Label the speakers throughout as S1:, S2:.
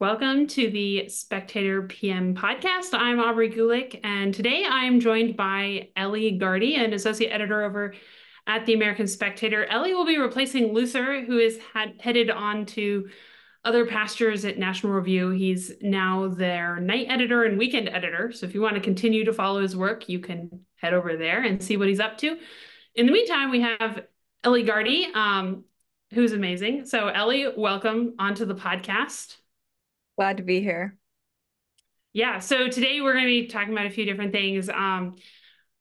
S1: Welcome to the Spectator PM podcast. I'm Aubrey Gulick, and today I'm joined by Ellie Gardey, an associate editor over at the American Spectator. Ellie will be replacing Luther, who is had, headed on to other pastures at National Review. He's now their night editor and weekend editor. So if you want to continue to follow his work, you can head over there and see what he's up to. In the meantime, we have Ellie Gardey, um, who's amazing. So Ellie, welcome onto the podcast.
S2: Glad to be here.
S1: Yeah, so today we're going to be talking about a few different things. Um,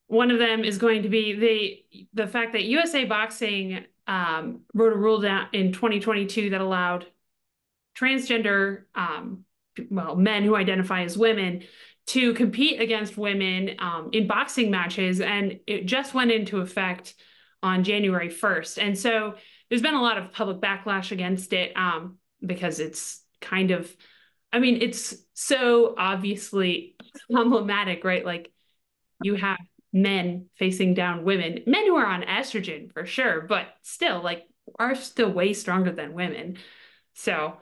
S1: one of them is going to be the the fact that USA Boxing um, wrote a rule down in 2022 that allowed transgender, um, well, men who identify as women to compete against women um, in boxing matches, and it just went into effect on January 1st. And so there's been a lot of public backlash against it um, because it's kind of I mean, it's so obviously problematic, right? Like you have men facing down women, men who are on estrogen for sure, but still like are still way stronger than women. So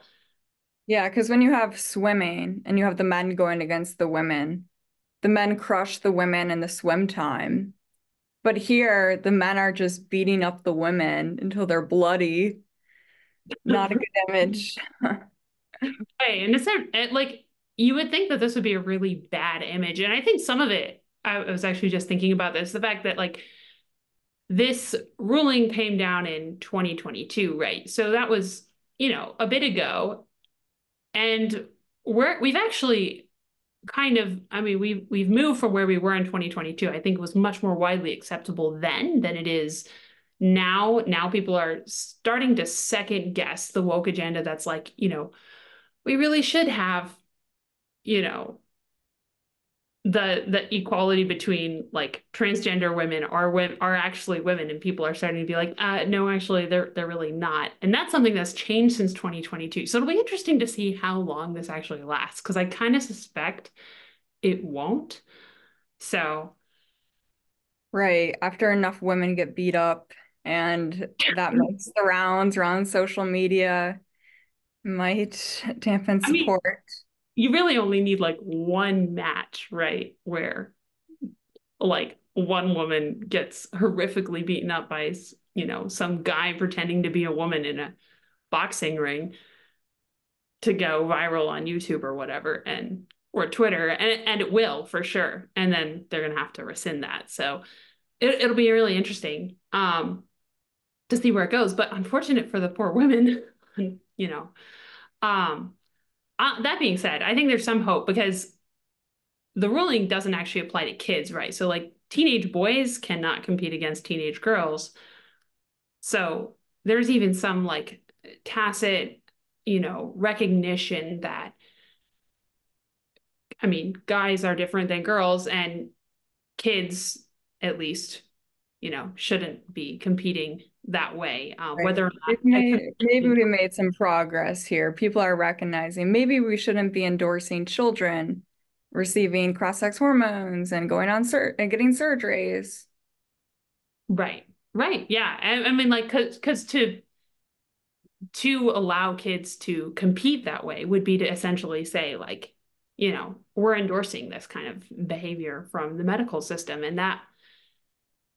S2: yeah, because when you have swimming and you have the men going against the women, the men crush the women in the swim time. But here, the men are just beating up the women until they're bloody. Not a good image.
S1: Right. And it's it, like you would think that this would be a really bad image. And I think some of it, I was actually just thinking about this, the fact that like this ruling came down in 2022, right? So that was, you know, a bit ago. And we're we've actually kind of I mean, we've we've moved from where we were in 2022. I think it was much more widely acceptable then than it is now. Now people are starting to second guess the woke agenda that's like, you know, we really should have, you know, the the equality between like transgender women are women are actually women and people are starting to be like uh no actually they're they're really not. And that's something that's changed since 2022 so it'll be interesting to see how long this actually lasts because i kind of suspect it won't. So
S2: right. After enough women get beat up and that makes the rounds around social media might dampen support. I mean,
S1: you really only need like one match, right? Where like one woman gets horrifically beaten up by, you know, some guy pretending to be a woman in a boxing ring to go viral on YouTube or whatever and or Twitter and and it will for sure. And then they're going to have to rescind that. So it, it'll be really interesting um to see where it goes, but unfortunate for the poor women you know. Um, uh, that being said, I think there's some hope because the ruling doesn't actually apply to kids, right? So like teenage boys cannot compete against teenage girls. So there's even some like tacit, you know, recognition that I mean, guys are different than girls and kids at least, you know, shouldn't be competing that way. Um, right. Whether or not
S2: made, maybe we made some progress here. People are recognizing maybe we shouldn't be endorsing children receiving cross-sex hormones and going on sur- and getting surgeries.
S1: Right. Right. Yeah. I, I mean, like, cause, cause to to allow kids to compete that way would be to essentially say, like, you know, we're endorsing this kind of behavior from the medical system, and that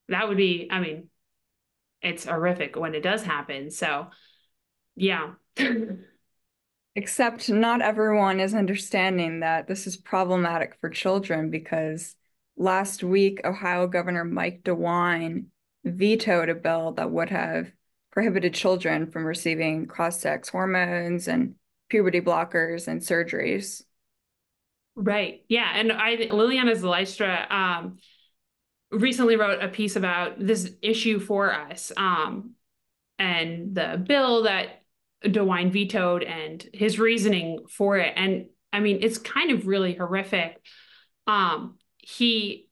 S1: that would be, I mean, it's horrific when it does happen. So, yeah.
S2: Except not everyone is understanding that this is problematic for children because last week, Ohio Governor Mike DeWine vetoed a bill that would have prohibited children from receiving cross sex hormones and puberty blockers and surgeries.
S1: Right. Yeah. And I Liliana Zylstra, um, recently wrote a piece about this issue for us um, and the bill that DeWine vetoed and his reasoning for it. And I mean, it's kind of really horrific. Um, he,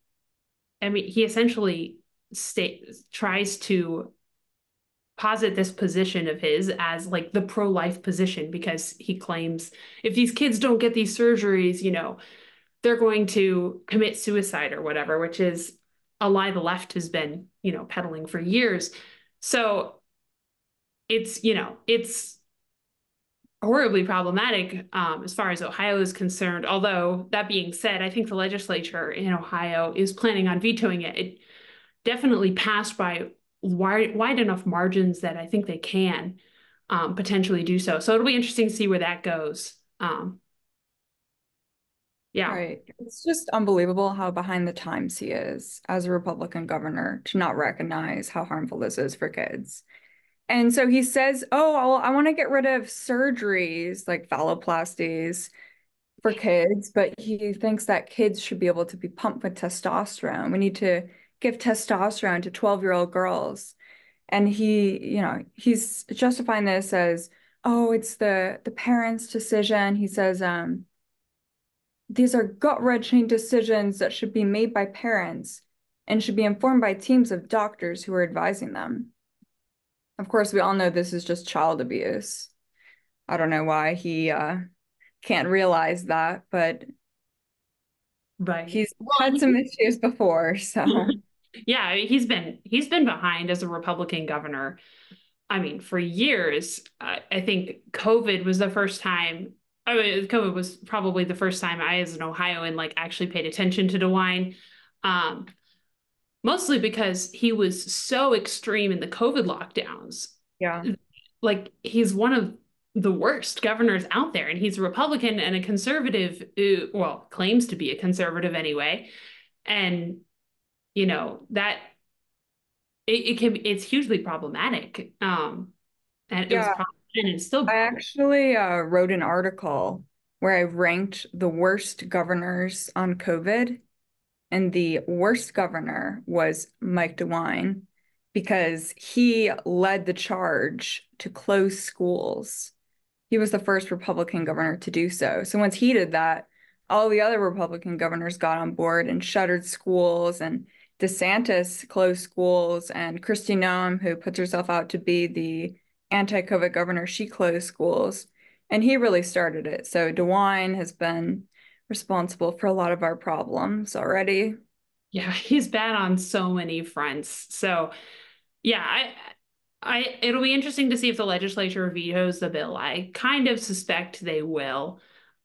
S1: I mean, he essentially state, tries to posit this position of his as like the pro-life position because he claims if these kids don't get these surgeries, you know, they're going to commit suicide or whatever, which is a lie the left has been, you know, peddling for years. So it's, you know, it's horribly problematic um, as far as Ohio is concerned. Although that being said, I think the legislature in Ohio is planning on vetoing it. It definitely passed by wide, wide enough margins that I think they can um, potentially do so. So it'll be interesting to see where that goes. Um, yeah.
S2: Right. It's just unbelievable how behind the times he is as a Republican governor to not recognize how harmful this is for kids. And so he says, Oh, I want to get rid of surgeries like phalloplasties for kids, but he thinks that kids should be able to be pumped with testosterone. We need to give testosterone to 12 year old girls. And he, you know, he's justifying this as, oh, it's the the parents' decision. He says, um, these are gut-wrenching decisions that should be made by parents and should be informed by teams of doctors who are advising them. Of course, we all know this is just child abuse. I don't know why he uh, can't realize that, but
S1: right.
S2: he's had some issues before, so
S1: yeah, he's been he's been behind as a Republican governor. I mean, for years. I think COVID was the first time I mean, COVID was probably the first time I, as an Ohioan, like actually paid attention to DeWine. Um, mostly because he was so extreme in the COVID lockdowns.
S2: Yeah.
S1: Like he's one of the worst governors out there, and he's a Republican and a conservative, who, well, claims to be a conservative anyway. And, you know, that it, it can, it's hugely problematic. Um, and it yeah. was and it's still.
S2: I actually uh, wrote an article where I ranked the worst governors on COVID, and the worst governor was Mike DeWine because he led the charge to close schools. He was the first Republican governor to do so. So once he did that, all the other Republican governors got on board and shuttered schools and DeSantis closed schools and Kristi Noem, who puts herself out to be the anti-COVID governor, she closed schools, and he really started it. So DeWine has been responsible for a lot of our problems already.
S1: Yeah, he's bad on so many fronts. So, yeah, I, I, it'll be interesting to see if the legislature vetoes the bill. I kind of suspect they will,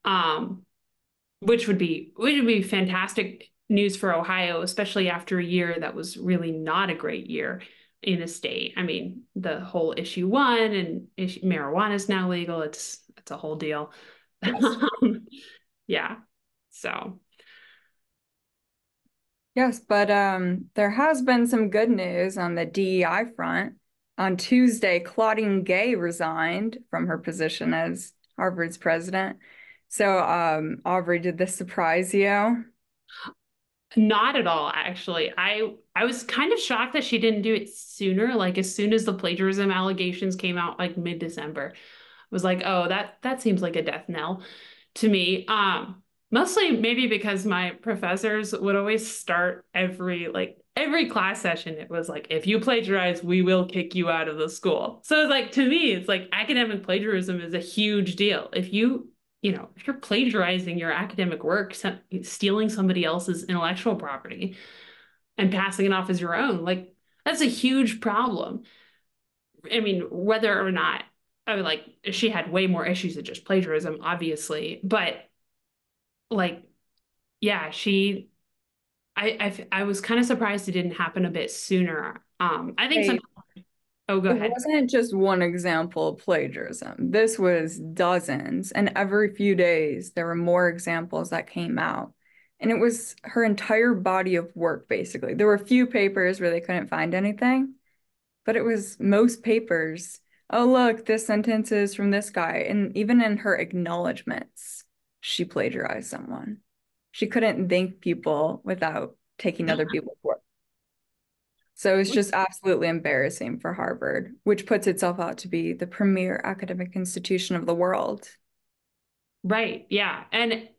S1: um, which would be which would be fantastic news for Ohio, especially after a year that was really not a great year in a state. I mean, the whole issue one and issue, marijuana is now legal. It's it's a whole deal. Yes. yeah. So
S2: Yes, but um, there has been some good news on the DEI front. On Tuesday, Claudine Gay resigned from her position as Harvard's president. So, um, Aubrey, did this surprise you?
S1: Not at all, actually. I I was kind of shocked that she didn't do it sooner, like as soon as the plagiarism allegations came out like mid-December. I was like, "Oh, that that seems like a death knell to me." Um mostly maybe because my professors would always start every like every class session it was like if you plagiarize we will kick you out of the school so it's like to me it's like academic plagiarism is a huge deal if you you know, if you're plagiarizing your academic work, stealing somebody else's intellectual property and passing it off as your own, like that's a huge problem. I mean, whether or not, I mean, like she had way more issues than just plagiarism, obviously, but like, yeah, she, I, I, I was kind of surprised it didn't happen a bit sooner. Um, I think hey, some Oh, go
S2: it
S1: ahead.
S2: It wasn't just one example of plagiarism. This was dozens. And every few days, there were more examples that came out. And it was her entire body of work, basically. There were a few papers where they couldn't find anything, but it was most papers. Oh, look, this sentence is from this guy. And even in her acknowledgments, she plagiarized someone. She couldn't thank people without taking other people's work. So it's just absolutely embarrassing for Harvard, which puts itself out to be the premier academic institution of the world.
S1: Right. Yeah. And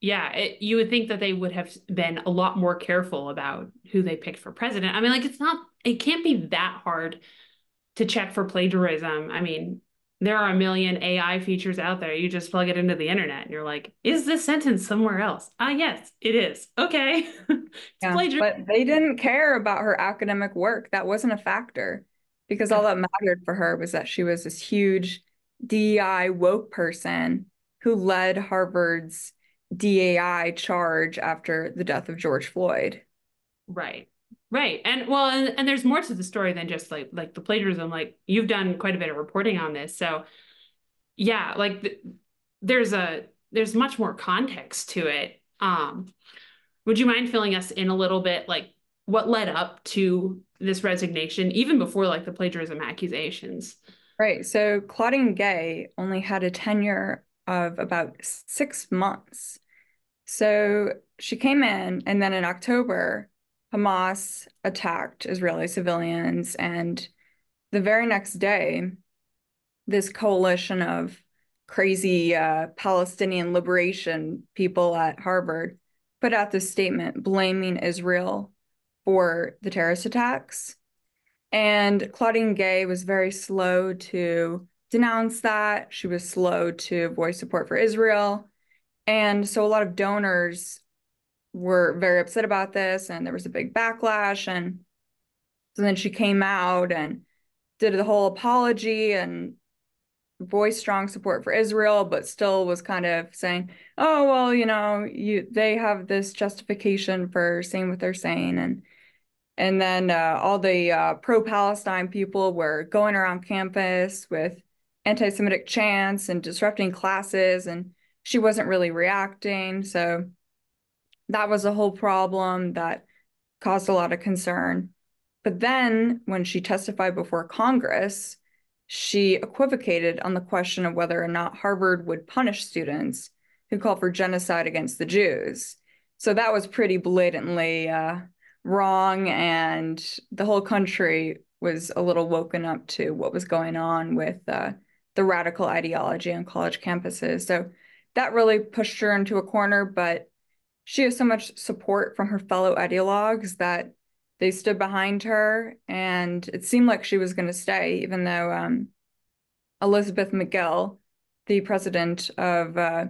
S1: yeah, it, you would think that they would have been a lot more careful about who they picked for president. I mean, like, it's not, it can't be that hard to check for plagiarism. I mean, there are a million AI features out there. You just plug it into the internet and you're like, is this sentence somewhere else? Ah, yes, it is. Okay.
S2: yeah, but they didn't care about her academic work. That wasn't a factor because all that mattered for her was that she was this huge DEI woke person who led Harvard's DEI charge after the death of George Floyd.
S1: Right. Right. And well, and, and there's more to the story than just like like the plagiarism. Like you've done quite a bit of reporting on this. So yeah, like th there's a there's much more context to it. Um, would you mind filling us in a little bit like what led up to this resignation, even before like the plagiarism accusations?
S2: Right. So Claudine Gay only had a tenure of about six months. So she came in, and then in October, Hamas attacked Israeli civilians. And the very next day, this coalition of crazy uh, Palestinian liberation people at Harvard put out this statement blaming Israel for the terrorist attacks. And Claudine Gay was very slow to denounce that. She was slow to voice support for Israel. And so a lot of donors were very upset about this, and there was a big backlash. And so then she came out and did the whole apology and voiced strong support for Israel, but still was kind of saying, "Oh well, you know, you they have this justification for saying what they're saying," and and then uh, all the uh, pro-Palestine people were going around campus with anti-Semitic chants and disrupting classes, and she wasn't really reacting. So that was a whole problem that caused a lot of concern. But then when she testified before Congress, she equivocated on the question of whether or not Harvard would punish students who call for genocide against the Jews. So that was pretty blatantly uh, wrong, and the whole country was a little woken up to what was going on with uh, the radical ideology on college campuses. So that really pushed her into a corner, but she has so much support from her fellow ideologues that they stood behind her, and it seemed like she was going to stay, even though um, Elizabeth Magill the president of uh,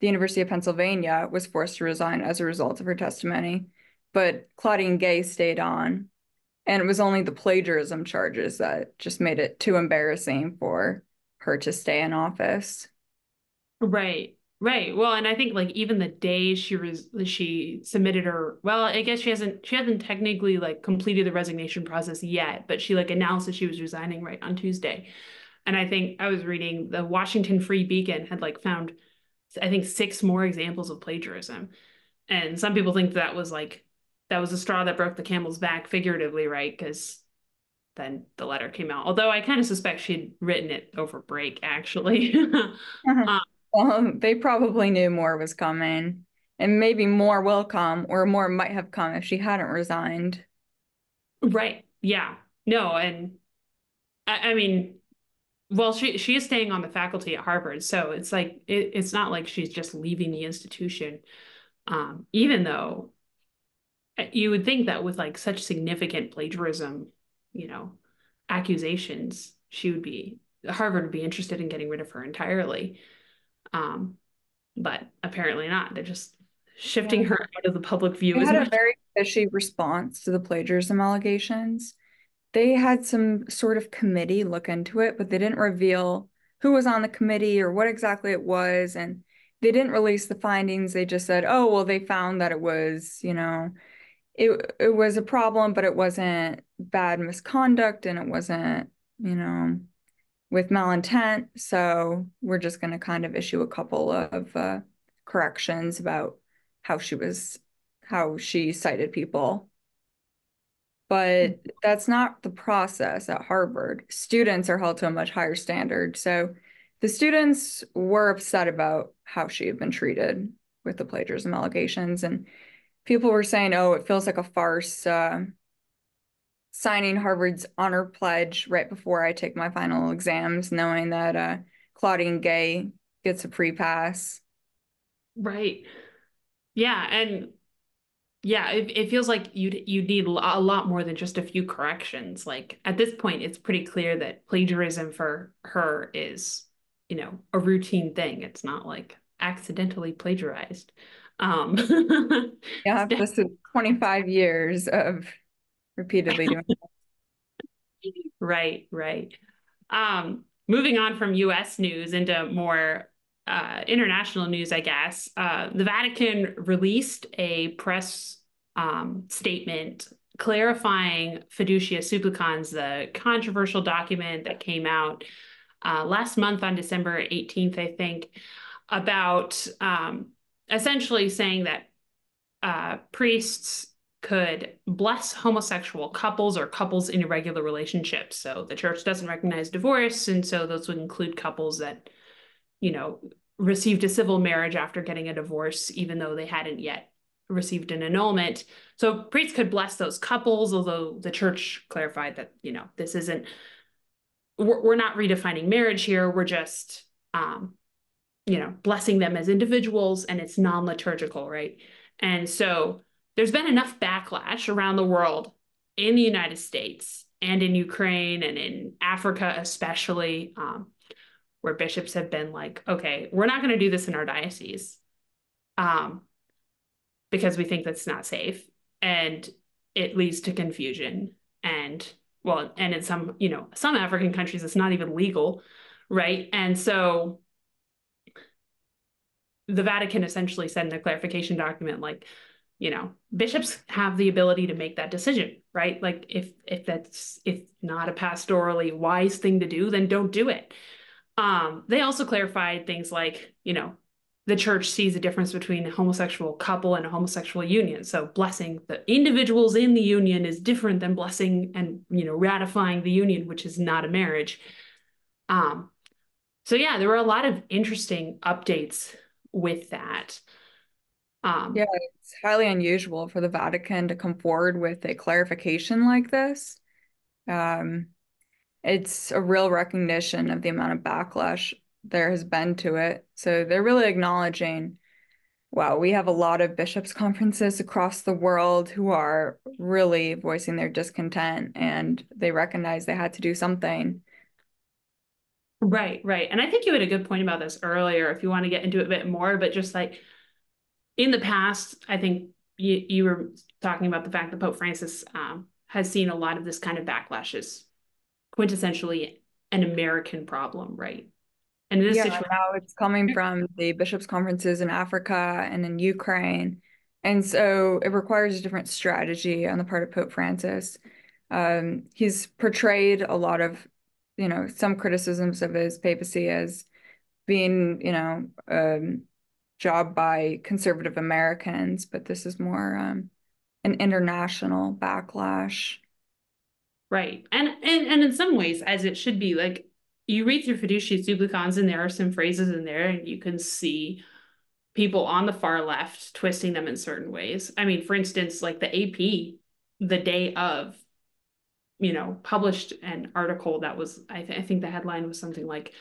S2: the University of Pennsylvania, was forced to resign as a result of her testimony. But Claudine Gay stayed on, and it was only the plagiarism charges that just made it too embarrassing for her to stay in office.
S1: Right. Right. Well, and I think like even the day she was she submitted her well, I guess she hasn't she hasn't technically like completed the resignation process yet, but she like announced that she was resigning right on Tuesday. And I think I was reading the Washington Free Beacon had like found I think six more examples of plagiarism. And some people think that was like that was a straw that broke the camel's back figuratively, right? Because then the letter came out. Although I kind of suspect she'd written it over break, actually.
S2: uh-huh. um, well, they probably knew more was coming, and maybe more will come, or more might have come if she hadn't resigned.
S1: Right. Yeah. No, and I, I mean, well, she she is staying on the faculty at Harvard, so it's like it, it's not like she's just leaving the institution. Um, even though uh, you would think that with like such significant plagiarism, you know, accusations, she would be Harvard would be interested in getting rid of her entirely. Um, but apparently not. They're just shifting yeah. her out of the public view.
S2: They had much. a very fishy response to the plagiarism allegations. They had some sort of committee look into it, but they didn't reveal who was on the committee or what exactly it was. And they didn't release the findings. They just said, oh, well, they found that it was, you know, it, it was a problem, but it wasn't bad misconduct and it wasn't, you know, with malintent. So we're just going to kind of issue a couple of uh, corrections about how she was, how she cited people. But that's not the process at Harvard. Students are held to a much higher standard. So the students were upset about how she had been treated with the plagiarism allegations. And people were saying, oh, it feels like a farce. Uh, signing Harvard's honor pledge right before I take my final exams, knowing that uh, Claudine Gay gets a pre pass.
S1: Right. Yeah, and yeah, it, it feels like you'd you need a lot more than just a few corrections. Like at this point, it's pretty clear that plagiarism for her is, you know, a routine thing. It's not like accidentally plagiarized. Um,
S2: yeah, this is 25 years of repeatedly doing
S1: right right. Um moving on from US news into more uh, international news, I guess, uh, the Vatican released a press um, statement clarifying Fiducia Supplicans, the controversial document that came out uh, last month on December 18th, I think, about um, essentially saying that uh, priests could bless homosexual couples or couples in irregular relationships. So the church doesn't recognize divorce. And so those would include couples that, you know, received a civil marriage after getting a divorce, even though they hadn't yet received an annulment. So priests could bless those couples, although the church clarified that, you know, this isn't, we're, we're not redefining marriage here. We're just, um, you know, blessing them as individuals and it's non liturgical, right? And so there's been enough backlash around the world in the United States and in Ukraine and in Africa, especially, um, where bishops have been like, okay, we're not going to do this in our diocese um, because we think that's not safe. And it leads to confusion. And well, and in some, you know, some African countries, it's not even legal, right? And so the Vatican essentially said in clarification document, like, you know, bishops have the ability to make that decision, right? Like if if that's if not a pastorally wise thing to do, then don't do it. Um, they also clarified things like, you know, the church sees a difference between a homosexual couple and a homosexual union. So blessing the individuals in the union is different than blessing and you know ratifying the union, which is not a marriage. Um, so yeah, there were a lot of interesting updates with that.
S2: Um, yeah, it's highly unusual for the Vatican to come forward with a clarification like this. Um, it's a real recognition of the amount of backlash there has been to it. So they're really acknowledging, wow, we have a lot of bishops' conferences across the world who are really voicing their discontent and they recognize they had to do something.
S1: Right, right. And I think you had a good point about this earlier if you want to get into it a bit more, but just like in the past, I think you, you were talking about the fact that Pope Francis um, has seen a lot of this kind of backlash is quintessentially an American problem, right?
S2: And in this yeah, situation, now it's coming from the bishops' conferences in Africa and in Ukraine. And so it requires a different strategy on the part of Pope Francis. Um, he's portrayed a lot of, you know, some criticisms of his papacy as being, you know, um, job by conservative Americans, but this is more um, an international backlash.
S1: Right. And, and and in some ways, as it should be, like you read through Fiducia Supplicans and there are some phrases in there and you can see people on the far left twisting them in certain ways. I mean, for instance, like the AP, the day of, you know, published an article that was, I, th- I think the headline was something like,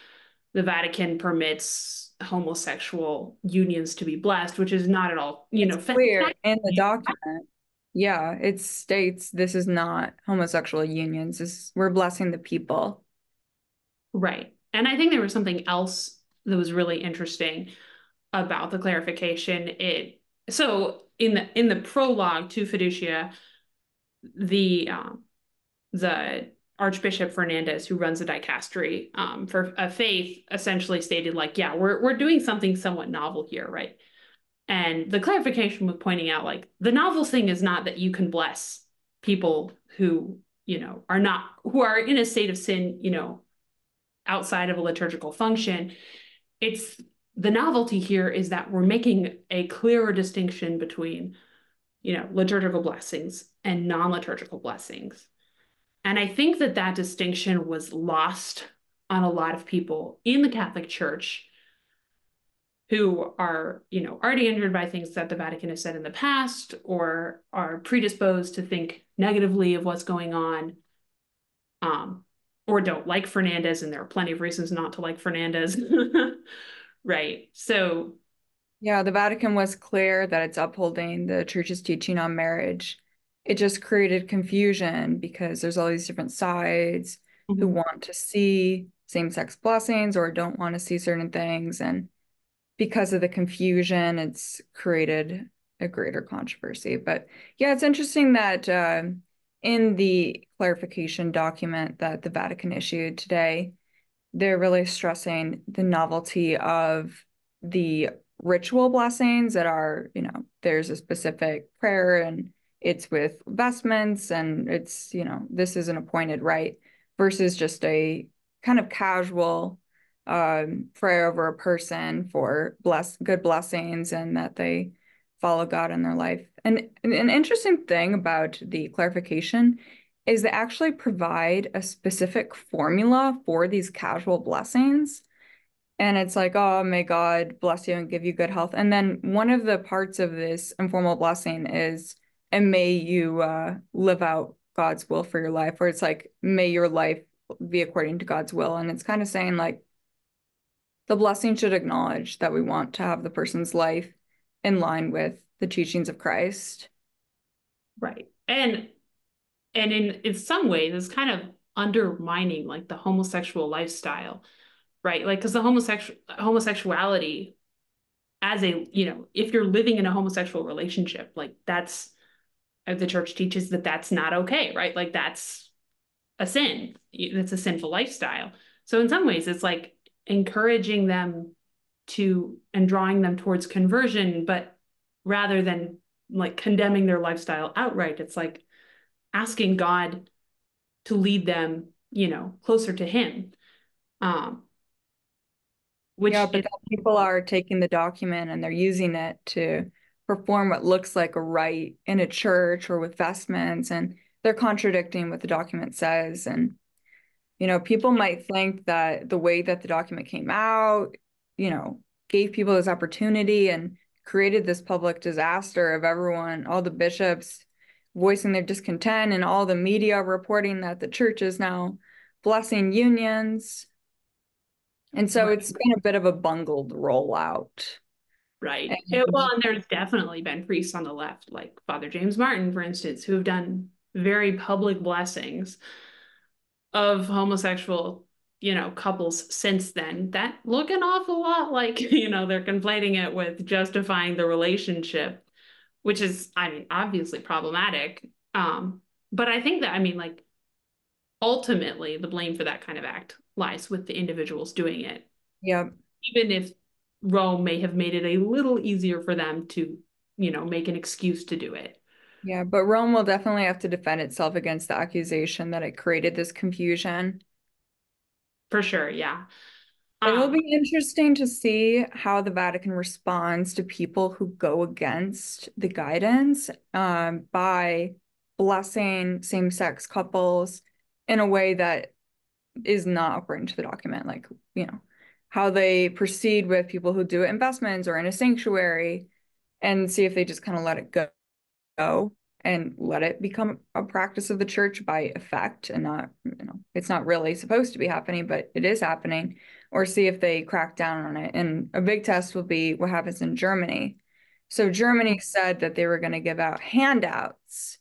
S1: the Vatican permits homosexual unions to be blessed, which is not at all, you know,
S2: clear in the document. Yeah, it states this is not homosexual unions. This we're blessing the people.
S1: Right. And I think there was something else that was really interesting about the clarification. It so in the in the prologue to Fiducia, the um, the Archbishop Fernandez, who runs the dicastery um, for a faith, essentially stated like, yeah, we're we're doing something somewhat novel here, right? And the clarification was pointing out like the novel thing is not that you can bless people who you know are not who are in a state of sin, you know, outside of a liturgical function. It's the novelty here is that we're making a clearer distinction between, you know, liturgical blessings and non-liturgical blessings and I think that that distinction was lost on a lot of people in the Catholic Church who are, you know, already injured by things that the Vatican has said in the past or are predisposed to think negatively of what's going on. Um, or don't like Fernandez, and there are plenty of reasons not to like Fernandez. right. So
S2: yeah, the Vatican was clear that it's upholding the church's teaching on marriage it just created confusion because there's all these different sides mm-hmm. who want to see same-sex blessings or don't want to see certain things and because of the confusion it's created a greater controversy but yeah it's interesting that uh, in the clarification document that the vatican issued today they're really stressing the novelty of the ritual blessings that are, you know, there's a specific prayer and it's with vestments and it's, you know, this is an appointed rite versus just a kind of casual um, prayer over a person for bless good blessings and that they follow God in their life. And an interesting thing about the clarification is they actually provide a specific formula for these casual blessings. And it's like, oh, may God bless you and give you good health. And then one of the parts of this informal blessing is, and may you uh, live out God's will for your life, or it's like, may your life be according to God's will. And it's kind of saying, like, the blessing should acknowledge that we want to have the person's life in line with the teachings of Christ.
S1: Right. And and in in some ways it's kind of undermining like the homosexual lifestyle right like because the homosexual homosexuality as a you know if you're living in a homosexual relationship like that's the church teaches that that's not okay right? Like that's a sin. It's a sinful lifestyle. So in some ways it's like encouraging them to and drawing them towards conversion but rather than like condemning their lifestyle outright it's like asking God to lead them, you know, closer to Him. Um,
S2: which yeah, but people are taking the document and they're using it to perform what looks like a rite in a church or with vestments, and they're contradicting what the document says. And you know, people might think that the way that the document came out, you know, gave people this opportunity and created this public disaster of everyone, all the bishops voicing their discontent and all the media reporting that the church is now blessing unions. And so it's been a bit of a bungled rollout.
S1: Right. And, well, and there's definitely been priests on the left, like Father James Martin, for instance, who have done very public blessings of homosexual, you know, couples since then that look an awful lot like, you know, they're conflating it with justifying the relationship which is, I mean, obviously problematic. Um, but I think that, I mean, like, ultimately, the blame for that kind of act lies with the individuals doing it.
S2: Yeah.
S1: Even if Rome may have made it a little easier for them to, you know, make an excuse to do it.
S2: Yeah, but Rome will definitely have to defend itself against the accusation that it created this confusion.
S1: For sure, yeah.
S2: It will um, be interesting to see how the Vatican responds to people who go against the guidance um, by blessing same sex couples in a way that is not according to the document. Like, you know, how they proceed with people who do investments or in a sanctuary and see if they just kind of let it go and let it become a practice of the church by effect and not, you know, it's not really supposed to be happening, but it is happening or see if they crack down on it. And a big test will be what happens in Germany. So Germany said that they were going to give out handouts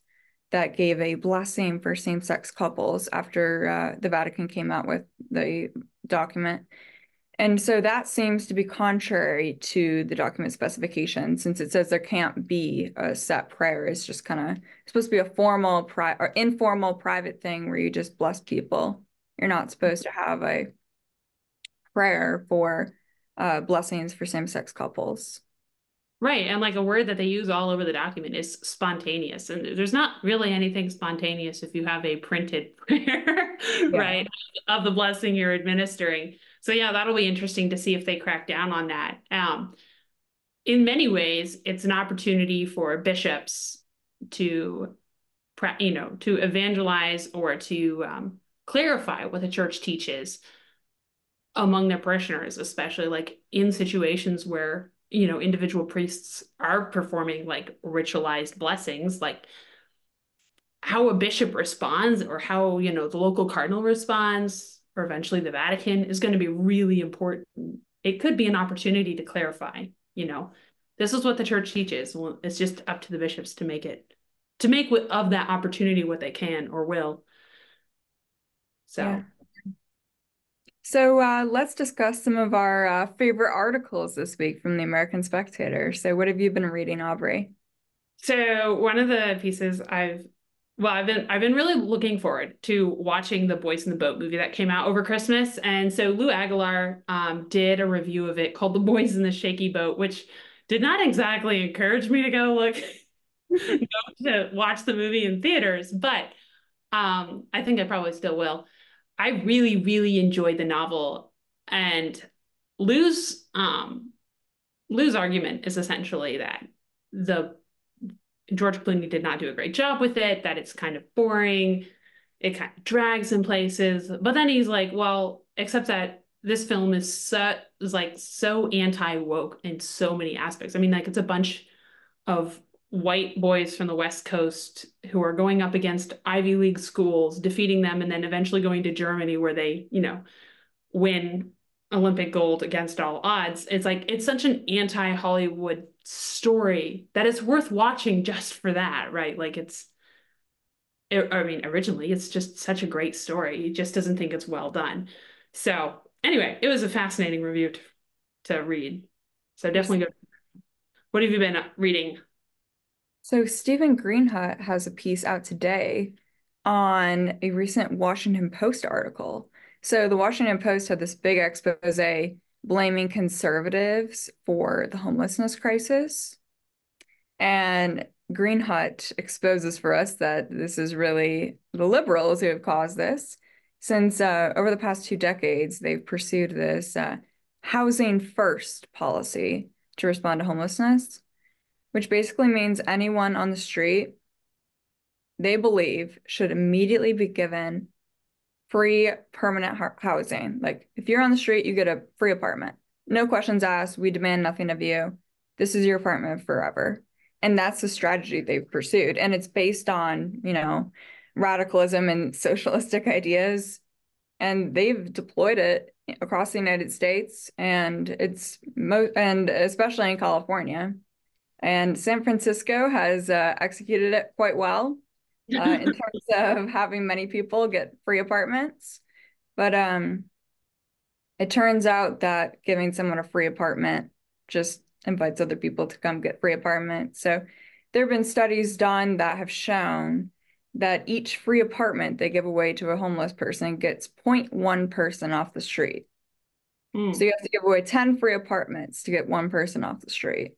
S2: that gave a blessing for same-sex couples after uh, the Vatican came out with the document. And so that seems to be contrary to the document specification since it says there can't be a set prayer. It's just kind of supposed to be a formal pri- or informal private thing where you just bless people. You're not supposed to have a prayer for uh, blessings for same sex couples.
S1: Right. And like a word that they use all over the document is spontaneous. And there's not really anything spontaneous if you have a printed prayer, yeah. right, of the blessing you're administering. So, yeah, that'll be interesting to see if they crack down on that. Um, in many ways, it's an opportunity for bishops to, you know, to evangelize or to um, clarify what the church teaches among their parishioners, especially like in situations where, you know, individual priests are performing like ritualized blessings, like how a bishop responds or how, you know, the local cardinal responds or eventually the Vatican is going to be really important. It could be an opportunity to clarify, you know, this is what the church teaches. Well, it's just up to the bishops to make it, to make of that opportunity what they can or will. So. Yeah.
S2: So uh, let's discuss some of our uh, favorite articles this week from the American Spectator. So, what have you been reading, Aubrey?
S1: So, one of the pieces I've Well, I've been I've been really looking forward to watching the Boys in the Boat movie that came out over Christmas. And so Lou Aguilar um, did a review of it called The Boys in the Shaky Boat, which did not exactly encourage me to go look go to watch the movie in theaters, but um, I think I probably still will. I really, really enjoyed the novel, and Lou's um, Lou's argument is essentially that the George Clooney did not do a great job with it, that it's kind of boring, it kind of drags in places. But then he's like, well, except that this film is so is like so anti-woke in so many aspects. I mean, like it's a bunch of white boys from the West Coast who are going up against Ivy League schools, defeating them, and then eventually going to Germany where they, you know, win Olympic gold against all odds. It's like it's such an anti-Hollywood story that it's worth watching just for that, right? Like it's it, I mean, originally it's just such a great story. He just doesn't think it's well done. So anyway, it was a fascinating review to, to read. So definitely go. What have you been uh, reading?
S2: So Steven Greenhut has a piece out today on a recent Washington Post article so the Washington Post had this big expose blaming conservatives for the homelessness crisis. And Greenhut exposes for us that this is really the liberals who have caused this. Since uh, over the past two decades, they've pursued this uh, housing first policy to respond to homelessness, which basically means anyone on the street they believe should immediately be given free permanent housing. Like if you're on the street, you get a free apartment. No questions asked. We demand nothing of you. This is your apartment forever. And that's the strategy they've pursued. And it's based on, you know, radicalism and socialistic ideas. And they've deployed it across the United States and it's mo and especially in California. And San Francisco has uh, executed it quite well uh, in terms of having many people get free apartments. But um, it turns out that giving someone a free apartment just invites other people to come get free apartments. So there have been studies done that have shown that each free apartment they give away to a homeless person gets 0.1 person off the street. Mm. So you have to give away 10 free apartments to get one person off the street.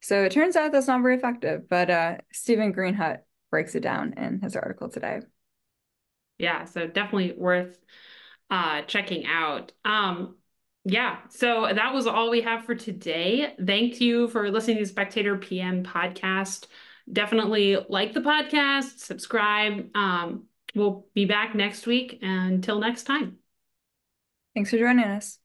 S2: So it turns out that's not very effective. But uh, Steven Greenhut breaks it down in his article today.
S1: Yeah, so definitely worth uh, checking out. Um, yeah, so that was all we have for today. Thank you for listening to Spectator PM podcast. Definitely like the podcast, subscribe. Um, we'll be back next week. Until next time.
S2: Thanks for joining us.